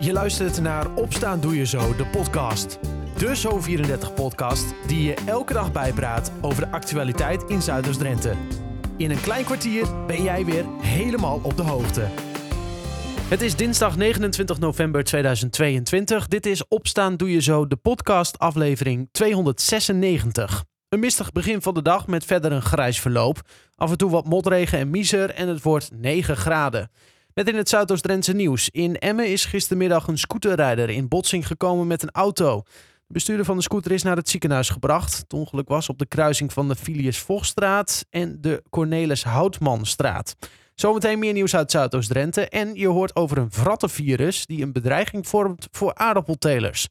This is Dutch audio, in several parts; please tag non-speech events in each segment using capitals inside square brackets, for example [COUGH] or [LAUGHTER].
Je luistert naar Opstaan Doe Je Zo, de podcast. De Zo34-podcast die je elke dag bijpraat over de actualiteit in Zuiders-Drenthe. In een klein kwartier ben jij weer helemaal op de hoogte. Het is dinsdag 29 november 2022. Dit is Opstaan Doe Je Zo, de podcast aflevering 296. Een mistig begin van de dag met verder een grijs verloop. Af en toe wat motregen en miser en het wordt 9 graden. Met in het Zuidoost-Drentse nieuws. In Emmen is gistermiddag een scooterrijder in botsing gekomen met een auto. De bestuurder van de scooter is naar het ziekenhuis gebracht. Het ongeluk was op de kruising van de Filius Vogstraat en de Cornelis Houtmanstraat. Zometeen meer nieuws uit Zuidoost-Drenthe. En je hoort over een virus die een bedreiging vormt voor aardappeltelers.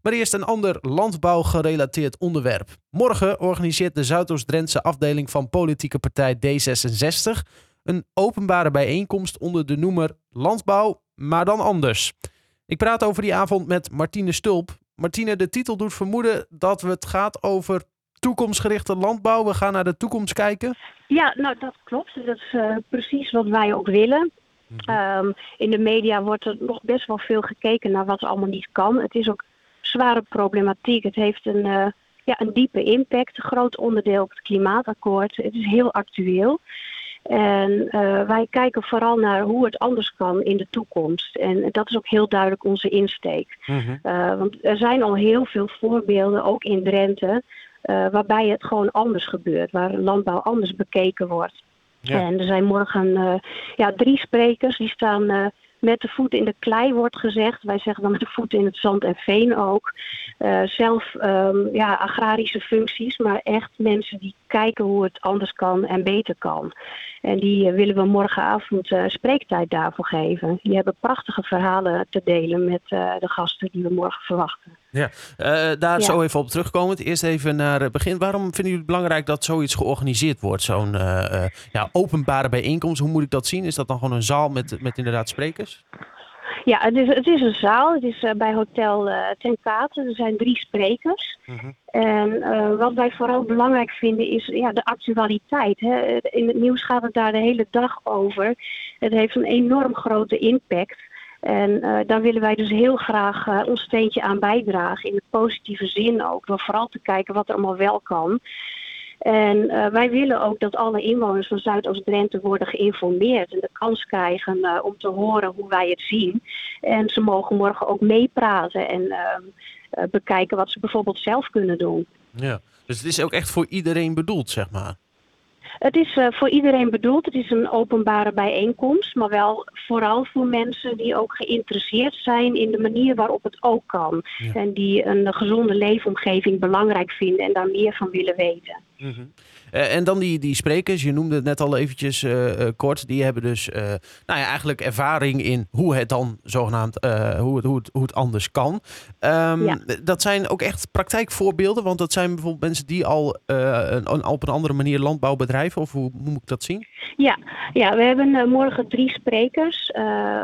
Maar eerst een ander landbouwgerelateerd onderwerp. Morgen organiseert de Zuidoost-Drentse afdeling van politieke partij D66 een openbare bijeenkomst onder de noemer Landbouw, maar dan anders. Ik praat over die avond met Martine Stulp. Martine, de titel doet vermoeden dat het gaat over toekomstgerichte landbouw. We gaan naar de toekomst kijken. Ja, nou dat klopt. Dat is uh, precies wat wij ook willen. Mm -hmm. um, in de media wordt er nog best wel veel gekeken naar wat allemaal niet kan. Het is ook zware problematiek. Het heeft een, uh, ja, een diepe impact, een groot onderdeel op het klimaatakkoord. Het is heel actueel. En uh, wij kijken vooral naar hoe het anders kan in de toekomst. En dat is ook heel duidelijk onze insteek. Mm -hmm. uh, want er zijn al heel veel voorbeelden, ook in Drenthe, uh, waarbij het gewoon anders gebeurt, waar landbouw anders bekeken wordt. Ja. En er zijn morgen ja, drie sprekers die staan met de voeten in de klei wordt gezegd. Wij zeggen dan met de voeten in het zand en veen ook. Uh, zelf um, ja, agrarische functies, maar echt mensen die kijken hoe het anders kan en beter kan. En die uh, willen we morgenavond uh, spreektijd daarvoor geven. Die hebben prachtige verhalen te delen met de gasten die we morgen verwachten. Ja, daar ja. zo even op terugkomend. Eerst even naar het begin. Waarom vinden jullie het belangrijk dat zoiets georganiseerd wordt? Zo'n ja, openbare bijeenkomst, hoe moet ik dat zien? Is dat dan gewoon een zaal met, met inderdaad sprekers? Ja, het is, het is een zaal. Het is uh, bij Hotel uh, Ten Katen. Er zijn drie sprekers. -huh. En uh, wat wij vooral belangrijk vinden is ja, de actualiteit. Hè. In het nieuws gaat het daar de hele dag over. Het heeft een enorm grote impact. En daar willen wij dus heel graag ons steentje aan bijdragen. In de positieve zin ook. Door vooral te kijken wat er allemaal wel kan. En uh, wij willen ook dat alle inwoners van Zuidoost-Drenthe worden geïnformeerd en de kans krijgen uh, om te horen hoe wij het zien. En ze mogen morgen ook meepraten en uh, bekijken wat ze bijvoorbeeld zelf kunnen doen. Ja, dus het is ook echt voor iedereen bedoeld, zeg maar. Het is voor iedereen bedoeld. Het is een openbare bijeenkomst, maar wel vooral voor mensen die ook geïnteresseerd zijn in de manier waarop het ook kan. Ja. En die een gezonde leefomgeving belangrijk vinden en daar meer van willen weten. Mm -hmm. uh, en dan die, die sprekers, je noemde het net al eventjes uh, kort, die hebben dus nou ja, eigenlijk ervaring in hoe het dan zogenaamd, hoe, het, hoe, het, hoe het anders kan. Um, ja. Dat zijn ook echt praktijkvoorbeelden, want dat zijn bijvoorbeeld mensen die al een, op een andere manier landbouw bedrijven, of hoe, hoe moet ik dat zien? Ja, ja we hebben morgen drie sprekers,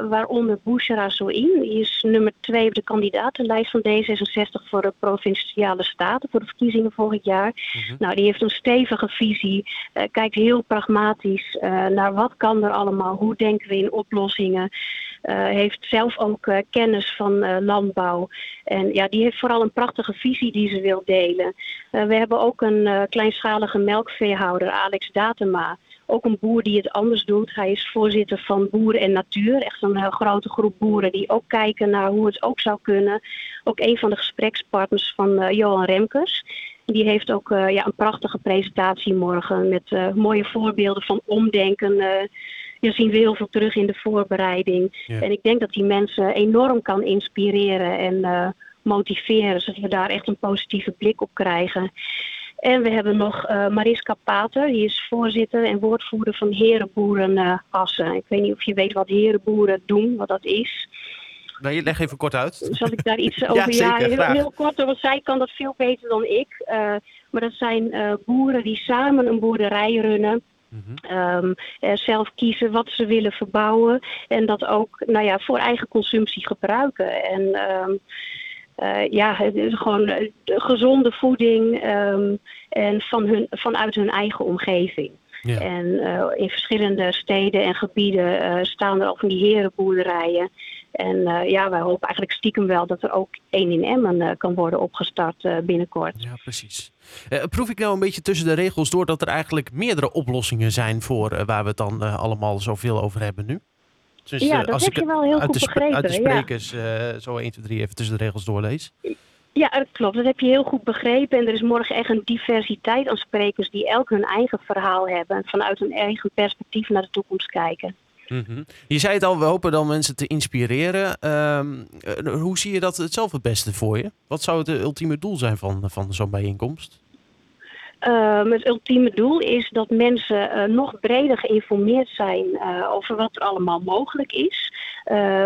waaronder Bouchara Soin, die is nummer twee op de kandidatenlijst van D66 voor de Provinciale Staten, voor de verkiezingen volgend jaar. Mm -hmm. Nou, die heeft een stevige visie, uh, kijkt heel pragmatisch uh, naar wat kan er allemaal, hoe denken we in oplossingen. Uh, heeft zelf ook kennis van landbouw. En ja, die heeft vooral een prachtige visie die ze wil delen. we hebben ook een kleinschalige melkveehouder, Alex Datema ook een boer die het anders doet. Hij is voorzitter van Boeren en Natuur. Echt een heel grote groep boeren die ook kijken naar hoe het ook zou kunnen. Ook een van de gesprekspartners van uh, Johan Remkes. Die heeft ook uh, ja, een prachtige presentatie morgen met uh, mooie voorbeelden van omdenken. Je zien we heel veel terug in de voorbereiding. Ja. En ik denk dat die mensen enorm kan inspireren en motiveren, zodat we daar echt een positieve blik op krijgen. En we hebben nog uh, Mariska Pater, die is voorzitter en woordvoerder van Herenboeren uh, Assen. Ik weet niet of je weet wat Herenboeren doen, wat dat is. Nee, leg even kort uit. Zal ik daar iets [LAUGHS] over? ja, zeker, ja heel, heel, kort, want zij kan dat veel beter dan ik. Uh, maar dat zijn boeren die samen een boerderij runnen. Mm -hmm. um, zelf kiezen wat ze willen verbouwen en dat ook nou ja, voor eigen consumptie gebruiken. En um, uh, ja, het is gewoon uh, gezonde voeding um, en van hun, vanuit hun eigen omgeving. Ja. En uh, in verschillende steden en gebieden staan er al van die herenboerderijen. En ja, wij hopen eigenlijk stiekem wel dat er ook één in Emmen kan worden opgestart binnenkort. Ja, precies. proef ik nou een beetje tussen de regels door dat er eigenlijk meerdere oplossingen zijn voor waar we het dan allemaal zoveel over hebben nu? Dus, ja, dat heb je wel heel goed begrepen. Uit de sprekers zo 1, 2, 3 even tussen de regels doorlees. Ja, dat klopt. Dat heb je heel goed begrepen. En er is morgen echt een diversiteit aan sprekers die elk hun eigen verhaal hebben. En vanuit hun eigen perspectief naar de toekomst kijken. Mm Je zei het al, we hopen dan mensen te inspireren. Ehm, eh, hoe zie je dat het zelf het beste voor je? Wat zou het ultieme doel zijn van, van zo'n bijeenkomst? Het ultieme doel is dat mensen uh, nog breder geïnformeerd zijn uh, over wat er allemaal mogelijk is.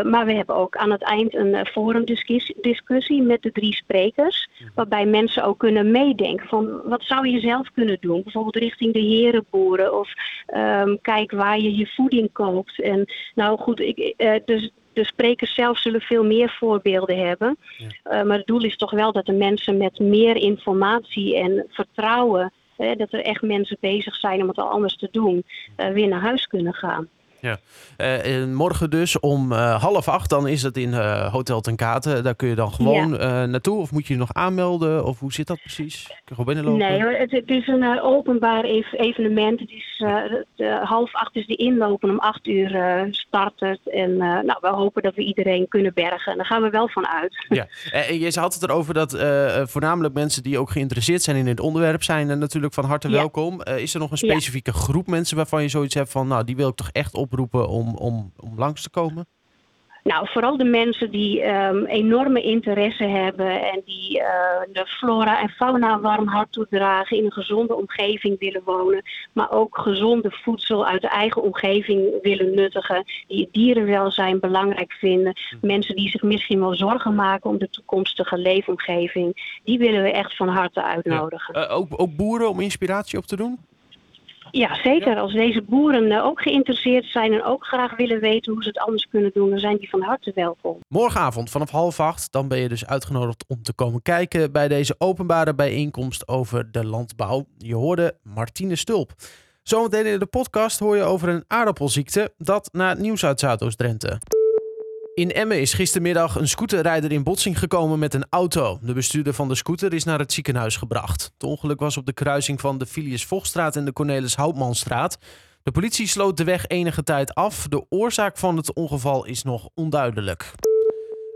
maar we hebben ook aan het eind een forumdiscussie met de drie sprekers. Mhm. Waarbij mensen ook kunnen meedenken van wat zou je zelf kunnen doen. Bijvoorbeeld richting de herenboeren of um, kijk waar je je voeding koopt. En nou goed, ik, dus de sprekers zelf zullen veel meer voorbeelden hebben. Ja. Uh, maar het doel is toch wel dat de mensen met meer informatie en vertrouwen, hè, dat er echt mensen bezig zijn om het al anders te doen, uh, weer naar huis kunnen gaan. Ja. Uh, morgen dus om uh, half acht, dan is het in uh, Hotel Ten Kate. Daar kun je dan gewoon naartoe of moet je je nog aanmelden? Of hoe zit dat precies? Kun je gewoon binnenlopen? Nee het, het is een openbaar evenement. Het is, de, half acht is de inloop en om acht uur start het. En nou, we hopen dat we iedereen kunnen bergen. Daar gaan we wel van uit. Ja, en je had het erover dat voornamelijk mensen die ook geïnteresseerd zijn in het onderwerp zijn natuurlijk van harte welkom. is er nog een specifieke groep mensen waarvan je zoiets hebt van, nou die wil ik toch echt op oproepen om, om, om langs te komen? Nou, vooral de mensen die um, enorme interesse hebben en die uh, de flora en fauna warm hart toedragen, in een gezonde omgeving willen wonen, maar ook gezonde voedsel uit de eigen omgeving willen nuttigen, die het dierenwelzijn belangrijk vinden, hm. mensen die zich misschien wel zorgen maken om de toekomstige leefomgeving, die willen we echt van harte uitnodigen. Ja. Uh, ook, ook boeren om inspiratie op te doen? Ja, zeker. Als deze boeren eh, ook geïnteresseerd zijn en ook graag willen weten hoe ze het anders kunnen doen, dan zijn die van harte welkom. Morgenavond vanaf half acht, dan ben je dus uitgenodigd om te komen kijken bij deze openbare bijeenkomst over de landbouw. Je hoorde Martine Stulp. Zometeen in de podcast hoor je over een aardappelziekte dat naar het nieuws uit Zuidoost-Drenthe. In Emmen is gistermiddag een scooterrijder in botsing gekomen met een auto. De bestuurder van de scooter is naar het ziekenhuis gebracht. Het ongeluk was op de kruising van de Filius Vochtstraat en de Cornelis Houtmanstraat. De politie sloot de weg enige tijd af. De oorzaak van het ongeval is nog onduidelijk.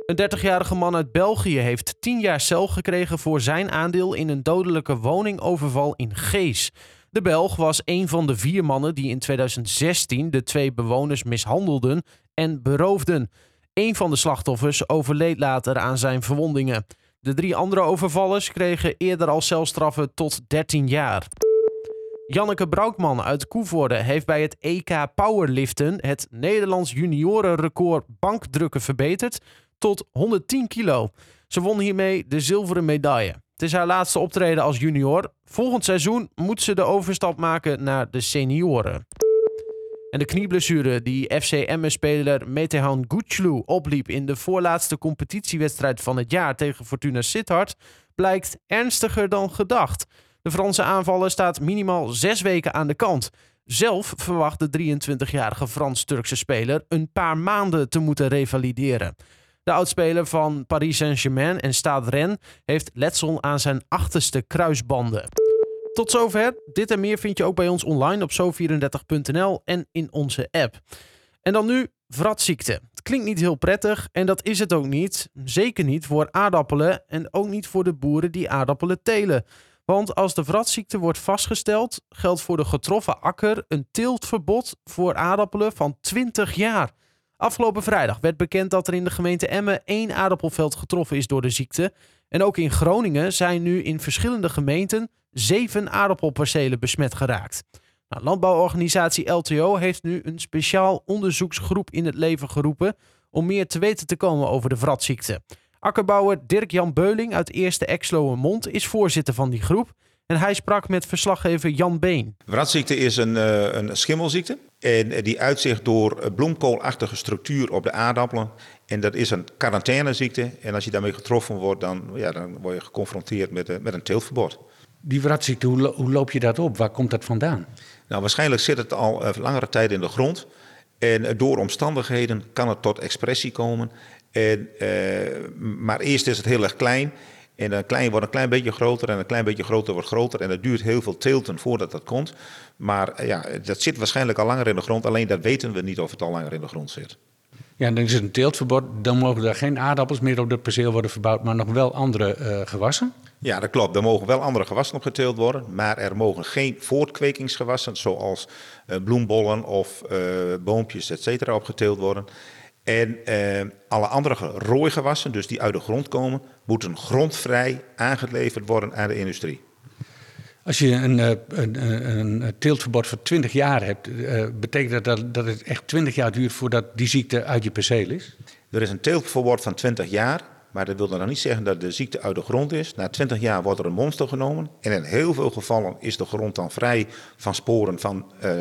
Een 30-jarige man uit België heeft 10 jaar cel gekregen voor zijn aandeel in een dodelijke woningoverval in Gees. De Belg was een van de vier mannen die in 2016 de twee bewoners mishandelden en beroofden. Een van de slachtoffers overleed later aan zijn verwondingen. De drie andere overvallers kregen eerder al celstraffen tot 13 jaar. Janneke Braukman uit Koevoorde heeft bij het EK Powerliften het Nederlands juniorenrecord bankdrukken verbeterd tot 110 kilo. Ze won hiermee de zilveren medaille. Het is haar laatste optreden als junior. Volgend seizoen moet ze de overstap maken naar de senioren. En de knieblessure die FCM-speler Metehan Guclu opliep in de voorlaatste competitiewedstrijd van het jaar tegen Fortuna Sittard blijkt ernstiger dan gedacht. De Franse aanvaller staat minimaal zes weken aan de kant. Zelf verwacht de 23-jarige Frans-Turkse speler een paar maanden te moeten revalideren. De oudspeler van Paris Saint-Germain en Stade Rennes heeft letsel aan zijn achterste kruisbanden. Tot zover. Dit en meer vind je ook bij ons online op zo34.nl en in onze app. En dan nu vratziekte. Het klinkt niet heel prettig en dat is het ook niet. Zeker niet voor aardappelen en ook niet voor de boeren die aardappelen telen. Want als de vratziekte wordt vastgesteld, geldt voor de getroffen akker een teeltverbod voor aardappelen van 20 jaar. Afgelopen vrijdag werd bekend dat er in de gemeente Emmen één aardappelveld getroffen is door de ziekte. En ook in Groningen zijn nu in verschillende gemeenten zeven aardappelpercelen besmet geraakt. Nou, landbouworganisatie LTO heeft nu een speciaal onderzoeksgroep in het leven geroepen om meer te weten te komen over de vratziekte. Akkerbouwer Dirk-Jan Beuling uit Eerste Exlo Mond is voorzitter van die groep. En hij sprak met verslaggever Jan Been. Vratziekte is een, uh, een schimmelziekte. En die uitzicht door bloemkoolachtige structuur op de aardappelen. En dat is een quarantaineziekte. En als je daarmee getroffen wordt, dan, ja, dan word je geconfronteerd met, uh, met een teeltverbod. Die vratziekte, hoe, hoe loop je dat op? Waar komt dat vandaan? Nou, waarschijnlijk zit het al uh, langere tijd in de grond. En door omstandigheden kan het tot expressie komen. En, maar eerst is het heel erg klein. En een klein wordt een klein beetje groter en een klein beetje groter wordt groter. En het duurt heel veel teelten voordat dat komt. Maar ja, dat zit waarschijnlijk al langer in de grond. Alleen dat weten we niet of het al langer in de grond zit. Ja, dan is het een teeltverbod. Dan mogen er geen aardappels meer op het perceel worden verbouwd, maar nog wel andere uh, gewassen? Ja, dat klopt. Er mogen wel andere gewassen op geteeld worden, maar er mogen geen voortkwekingsgewassen zoals uh, bloembollen of uh, boompjes, et cetera, opgeteeld worden. En alle andere rooigewassen, dus die uit de grond komen, moeten grondvrij aangeleverd worden aan de industrie. Als je een, een, een, een teeltverbod voor 20 jaar hebt, betekent dat, dat het echt 20 jaar duurt voordat die ziekte uit je perceel is? Er is een teeltverbod van 20 jaar, maar dat wil dan nog niet zeggen dat de ziekte uit de grond is. Na 20 jaar wordt er een monster genomen. En in heel veel gevallen is de grond dan vrij van sporen van uh,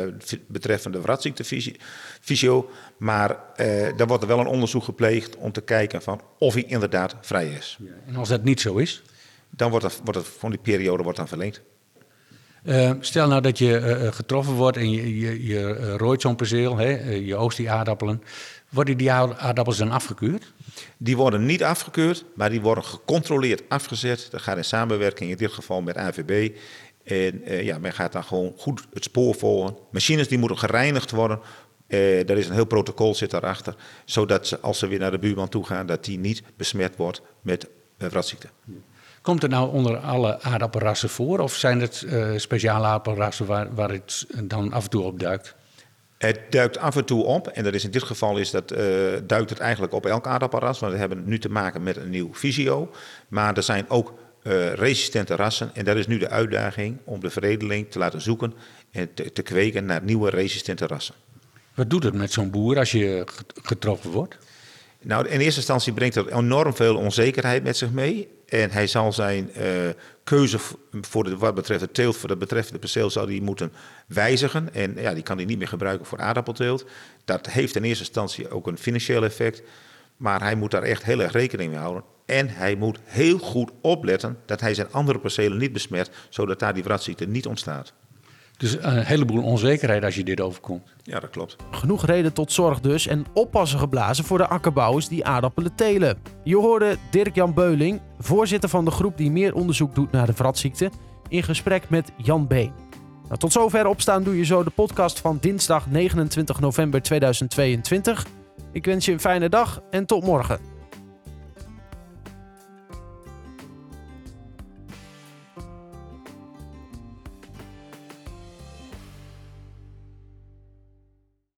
betreffende ratziekte-fysio. Maar uh, dan wordt er wel een onderzoek gepleegd om te kijken van of hij inderdaad vrij is. Ja, en als dat niet zo is? Dan wordt, het, wordt het, van die periode wordt dan verlengd. Uh, stel nou dat je uh, getroffen wordt en je, je, je rooit zo'n perceel, hè, je oogst die aardappelen. Worden die aardappels dan afgekeurd? Die worden niet afgekeurd, maar die worden gecontroleerd afgezet. Dat gaat in samenwerking in dit geval met AVB. En ja, men gaat dan gewoon goed het spoor volgen. Machines die moeten gereinigd worden. er is een heel protocol zit daarachter. Zodat ze, als ze weer naar de buurman toe gaan, dat die niet besmet wordt met ratziekte. Komt het nou onder alle aardappelrassen voor? Of zijn het uh, speciale aardappelrassen waar, waar het dan af en toe op duikt? Het duikt af en toe op. En dat is in dit geval is dat, uh, duikt het eigenlijk op elk aardappelras. Want we hebben nu te maken met een nieuw visio. Maar er zijn ook uh, resistente rassen. En dat is nu de uitdaging om de veredeling te laten zoeken en te, te kweken naar nieuwe resistente rassen. Wat doet het met zo'n boer als je getroffen wordt? Nou, in eerste instantie brengt dat enorm veel onzekerheid met zich mee. En hij zal zijn uh, keuze voor de, wat betreft de teelt, voor het betreffende perceel, zal moeten wijzigen. En ja, die kan hij niet meer gebruiken voor aardappelteelt. Dat heeft in eerste instantie ook een financieel effect. Maar hij moet daar echt heel erg rekening mee houden. En hij moet heel goed opletten dat hij zijn andere percelen niet besmet, zodat daar die wratziekte niet ontstaat. Dus een heleboel onzekerheid als je dit overkomt. Ja, dat klopt. Genoeg reden tot zorg dus en oppassen geblazen voor de akkerbouwers die aardappelen telen. Je hoorde Dirk-Jan Beuling, voorzitter van de groep die meer onderzoek doet naar de vratziekte, in gesprek met Jan Been. Nou, tot zover opstaan doe je zo de podcast van dinsdag 29 november 2022. Ik wens je een fijne dag en tot morgen.